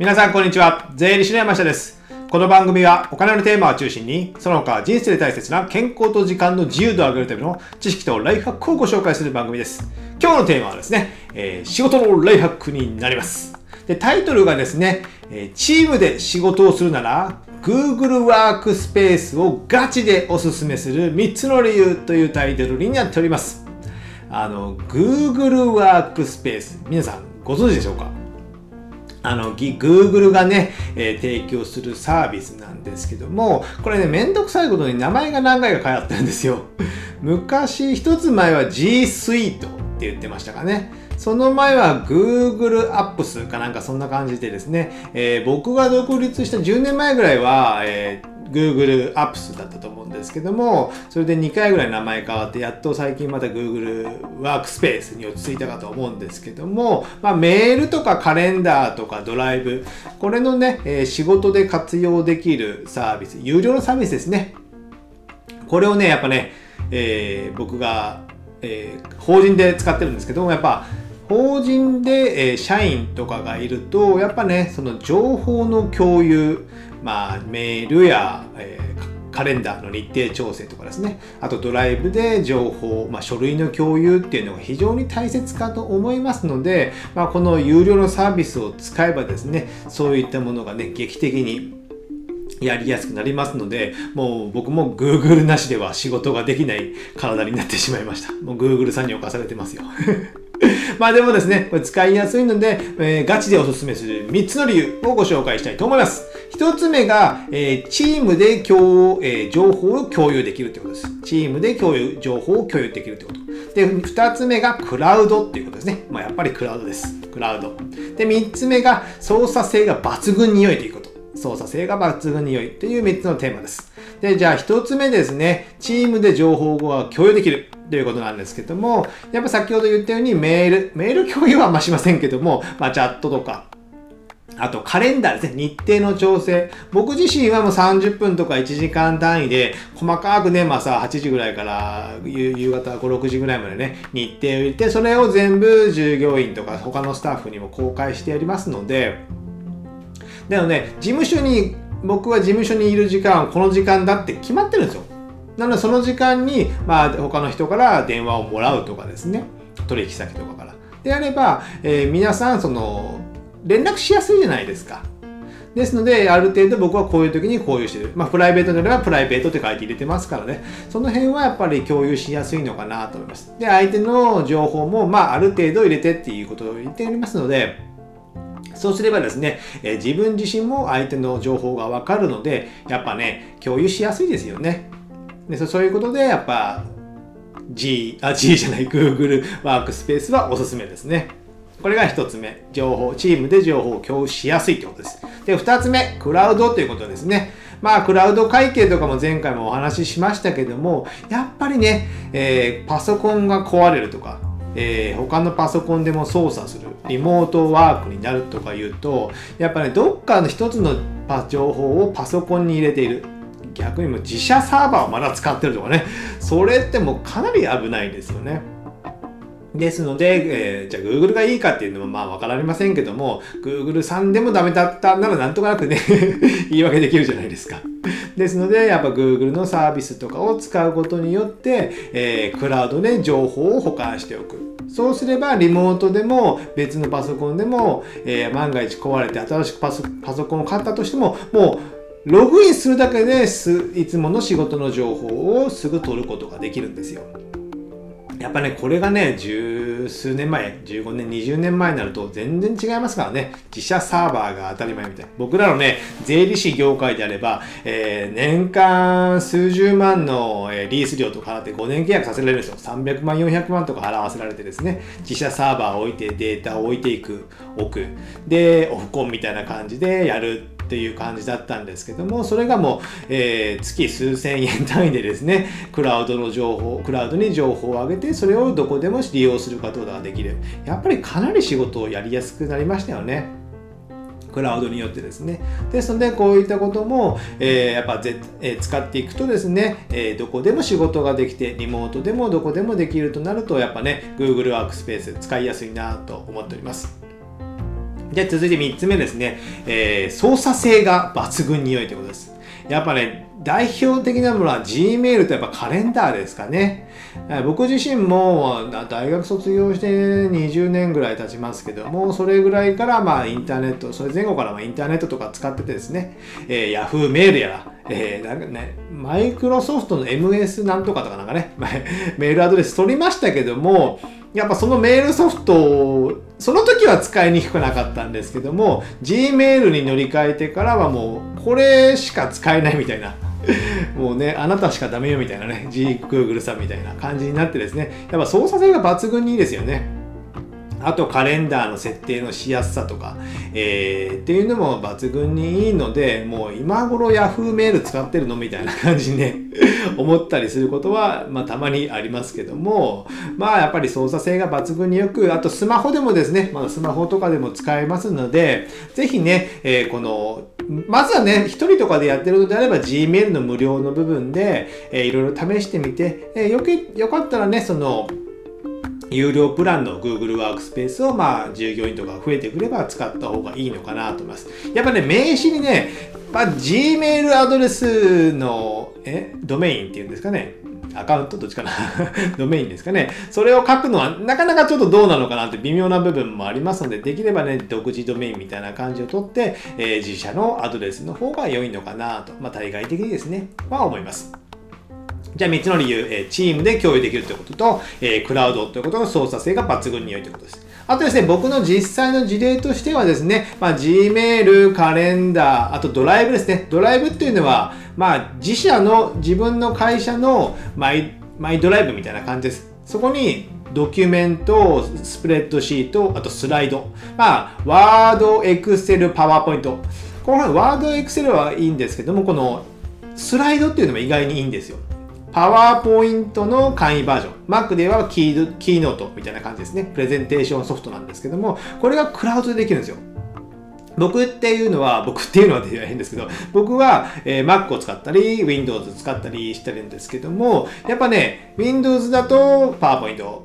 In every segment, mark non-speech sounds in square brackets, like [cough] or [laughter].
皆さんこんにちは。税理士の山下です。この番組はお金のテーマを中心にその他人生で大切な健康と時間の自由度を上げるための知識とライフハックをご紹介する番組です。今日のテーマはですね、えー、仕事のライフハックになります。でタイトルがですね、えー、チームで仕事をするなら Google ワークスペースをガチでおすすめする3つの理由というタイトルになっております。あの Google ワークスペース皆さんご存知でしょうか？あの、Google がね、えー、提供するサービスなんですけども、これね、めんどくさいことに名前が何回か変わってるんですよ。昔、一つ前は G Suite って言ってましたかね。その前は Google Apps かなんかそんな感じでですね、えー、僕が独立した10年前ぐらいは、えー Google Apps だったと思うんですけども、それで2回ぐらい名前変わって、やっと最近また Google Workspace に落ち着いたかと思うんですけども、まあ、メールとかカレンダーとかドライブ、これのね、えー、仕事で活用できるサービス、有料のサービスですね。これをね、やっぱね、えー、僕が、えー、法人で使ってるんですけども、やっぱ、法人で、えー、社員とかがいると、やっぱね、その情報の共有、まあ、メールや、えー、カレンダーの日程調整とかですね、あとドライブで情報、まあ、書類の共有っていうのが非常に大切かと思いますので、まあ、この有料のサービスを使えばですね、そういったものがね、劇的にやりやすくなりますので、もう僕も Google なしでは仕事ができない体になってしまいました。もう Google さんに侵されてますよ。[laughs] まあでもですね、これ使いやすいので、えー、ガチでおすすめする3つの理由をご紹介したいと思います。1つ目が、えー、チームで共、えー、情報を共有できるということです。チームで共有、情報を共有できるということ。で、2つ目がクラウドっていうことですね。まあやっぱりクラウドです。クラウド。で、3つ目が操作性が抜群に良いということ。操作性が抜群に良いという3つのテーマです。で、じゃあ1つ目ですね。チームで情報が共有できる。ということなんですけども、やっぱ先ほど言ったようにメール、メール共有はあんましませんけども、まあチャットとか、あとカレンダーですね。日程の調整。僕自身はもう30分とか1時間単位で、細かくね、まあさ、8時ぐらいから夕方5、6時ぐらいまでね、日程を入れて、それを全部従業員とか他のスタッフにも公開してやりますので、でもね、事務所に、僕は事務所にいる時間、この時間だって決まってるんですよ。なのでその時間に、まあ、他の人から電話をもらうとかですね取引先とかからであれば、えー、皆さんその連絡しやすいじゃないですかですので、ある程度僕はこういう時に共有してる。まあ、プライベートであればプライベートって書いて入れてますからね。その辺はやっぱり共有しやすいのかなと思います。で、相手の情報も、まあ、ある程度入れてっていうことを言っておりますので、そうすればですね、え、自分自身も相手の情報がわかるので、やっぱね、共有しやすいですよね。でそういうことでやっぱ G、あ、G じゃない、Google ワークスペースはおすすめですね。これが1つ目。情報、チームで情報を共有しやすいということです。で、2つ目、クラウドということですね。まあ、クラウド会計とかも前回もお話ししましたけども、やっぱりね、えー、パソコンが壊れるとか、えー、他のパソコンでも操作する、リモートワークになるとか言うと、やっぱね、どっかの一つの情報をパソコンに入れている。逆にも自社サーバーをまだ使ってるとかね、それってもうかなり危ないですよね。ですので、えー、じゃあ Google がいいかっていうのもまあわからりませんけども、Google さんでもダメだったならなんとかなくね [laughs] 言い訳できるじゃないですか。ですので、やっぱ Google のサービスとかを使うことによって、えー、クラウドで情報を保管しておく。そうすれば、リモートでも別のパソコンでも、えー、万が一壊れて新しくパソコンを買ったとしても、もうログインするだけですいつもの仕事の情報をすぐ取ることができるんですよ。やっぱね、これがね、十数年前、15年、20年前になると全然違いますからね。自社サーバーが当たり前みたいな。僕らのね、税理士業界であれば、えー、年間数十万の、えー、リース料とか払って5年契約させられるんですよ。300万、400万とか払わせられてですね、自社サーバーを置いてデータを置いていく、置く。で、オフコンみたいな感じでやるっていう感じだったんですけども、それがもう、えー、月数千円単位でですね、クラウドの情報、クラウドに情報を上げて、それをどこでも利用することができる。やっぱりかなり仕事をやりやすくなりましたよね。クラウドによってですね。ですので、こういったことも、えー、やっぱぜ、えー、使っていくとですね、えー、どこでも仕事ができて、リモートでもどこでもできるとなると、やっぱね、Google Workspace 使いやすいなと思っております。じゃあ続いて3つ目ですね、えー、操作性が抜群に良いということです。やっぱね、代表的なものは Gmail とやっぱカレンダーですかね。僕自身も大学卒業して20年ぐらい経ちますけども、それぐらいからまあインターネット、それ前後からまインターネットとか使っててですね、えー、Yahoo メールやら、えー、なんかね、マイクロソフトの MS なんとかとかなんかね、メールアドレス取りましたけども、やっぱそのメールソフトを、その時は使いにくくなかったんですけども、Gmail に乗り換えてからはもう、これしか使えないみたいな。[laughs] もうね、あなたしかダメよみたいなね、G、Google さんみたいな感じになってですね、やっぱ操作性が抜群にいいですよね。あとカレンダーの設定のしやすさとか、えー、っていうのも抜群にいいので、もう今頃 Yahoo メール使ってるのみたいな感じにね、思ったりすることは、まあたまにありますけども、まあやっぱり操作性が抜群によく、あとスマホでもですね、まあスマホとかでも使えますので、ぜひね、えー、この、まずはね、一人とかでやってるのであれば Gmail の無料の部分で、えー、いろいろ試してみて、えー、よけ、よかったらね、その、有料プランの Google ワークスペースをまあ従業員とか増えてくれば使った方がいいのかなと思います。やっぱね、名刺にね、まあ、Gmail アドレスのえドメインっていうんですかね。アカウントどっちかな [laughs] ドメインですかね。それを書くのはなかなかちょっとどうなのかなって微妙な部分もありますので、できればね、独自ドメインみたいな感じを取って、えー、自社のアドレスの方が良いのかなと、まあ、対外的にですね、は思います。じゃあ3つの理由、えチームで共有できるということと、えクラウドということの操作性が抜群に良いということです。あとですね、僕の実際の事例としてはですね、まあ、Gmail、カレンダー、あとドライブですね。ドライブっていうのは、まあ、自社の、自分の会社のマイマイドライブみたいな感じです。そこにドキュメント、スプレッドシート、あとスライド。まあ、ワード、エクセル、パワーポイント。このワード、エクセルはいいんですけども、このスライドっていうのも意外にいいんですよ。パワーポイントの簡易バージョン。Mac ではキーキーノートみたいな感じですね。プレゼンテーションソフトなんですけども、これがクラウドでできるんですよ。僕っていうのは、僕っていうのは変ですけど、僕は、えー、Mac を使ったり、Windows 使ったりしてるんですけども、やっぱね、Windows だと PowerPoint、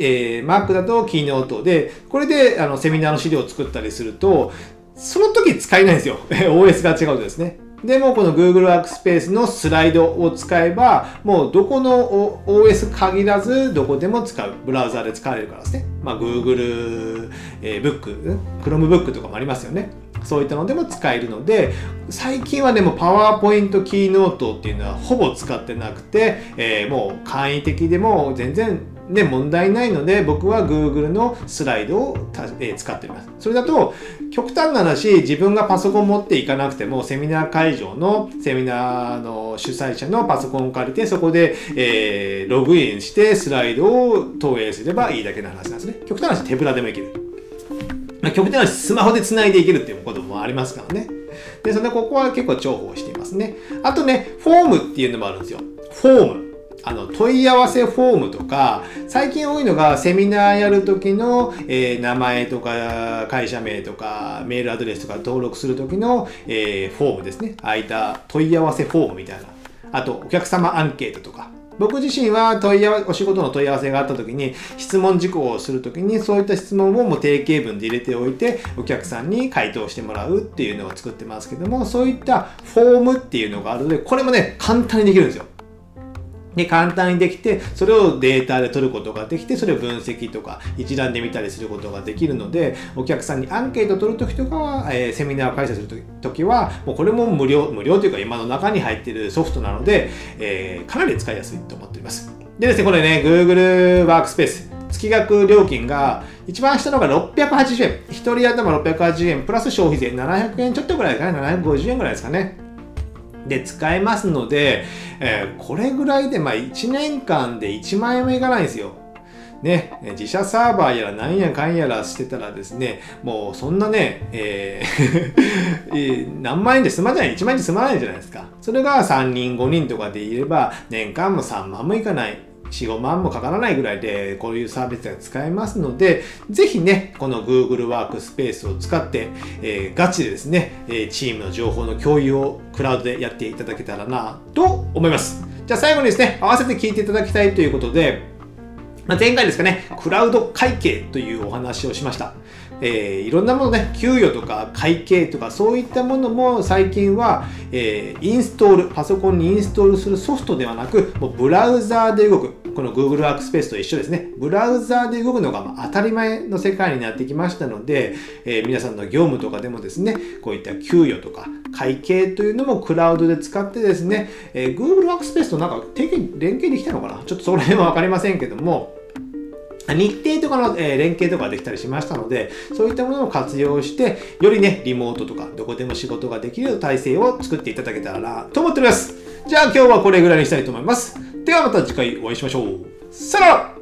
えー、Mac だとキーノートで、これであのセミナーの資料を作ったりすると、その時使えないんですよ。[laughs] OS が違うとですね。でもこの Google Workspace のスライドを使えば、もうどこの OS 限らずどこでも使う。ブラウザーで使われるからですね。まあ、Google、えー、Book、Chromebook とかもありますよね。そういったのでも使えるので、最近はでも PowerPoint キーノートっていうのはほぼ使ってなくて、えー、もう簡易的でも全然ね、問題ないので、僕は Google のスライドをえー、使っています。それだと、極端な話、自分がパソコン持っていかなくても、セミナー会場のセミナーの主催者のパソコンを借りて、そこで、えー、ログインしてスライドを投影すればいいだけの話なんですね。極端な話、手ぶらでもいける。極端な話、スマホで繋いでいけるっていうこともありますからね。で、それでここは結構重宝していますね。あとね、フォームっていうのもあるんですよ。フォーム。あの、問い合わせフォームとか、最近多いのがセミナーやるときの、えー、名前とか、会社名とか、メールアドレスとか登録するときの、えー、フォームですね。ああいった問い合わせフォームみたいな。あと、お客様アンケートとか。僕自身は問い合わせお仕事の問い合わせがあった時に質問事項をする時にそういった質問をもう定型文で入れておいてお客さんに回答してもらうっていうのを作ってますけどもそういったフォームっていうのがあるのでこれもね簡単にできるんですよ。で、簡単にできて、それをデータで取ることができて、それを分析とか一覧で見たりすることができるので、お客さんにアンケートを取るときとかは、えー、セミナーを開催するときは、もうこれも無料、無料というか今の中に入っているソフトなので、えー、かなり使いやすいと思っております。でですね、これね、Google ワークスペース、月額料金が一番下のが680円。1人頭680円、プラス消費税700円ちょっとぐらいですかね。750円ぐらいですかね。で使えますので、えー、これぐらいで、まあ、1年間で1万円もいかないんですよ。ね、自社サーバーやら何やかんやらしてたらですね、もうそんなね、えー [laughs] 何万円で済まない、1万円で済まないじゃないですか。それが3人、5人とかでいれば、年間も3万もいかない。4、5万もかからないぐらいでこういうサービスが使えますので、ぜひね、この Google ワークスペースを使って、えー、ガチでですね、えチームの情報の共有をクラウドでやっていただけたらなと思います。じゃあ最後にですね、合わせて聞いていただきたいということで、ま、前回ですかね、クラウド会計というお話をしました。えー、いろんなものね、給与とか会計とかそういったものも最近は、えー、インストール、パソコンにインストールするソフトではなく、もうブラウザーで動く。この Google Workspace と一緒ですね。ブラウザーで動くのがま当たり前の世界になってきましたので、えー、皆さんの業務とかでもですね、こういった給与とか会計というのもクラウドで使ってですね、え、Google Workspace となんか提携連携できたのかな？ちょっとその辺はわかりませんけども、日程とかの、え連携とかできたりしましたので、そういったものを活用して、よりね、リモートとかどこでも仕事ができる体制を作っていただけたらなと思っております。じゃあ今日はこれぐらいにしたいと思います。ではまた次回お会いしましょう。さよなら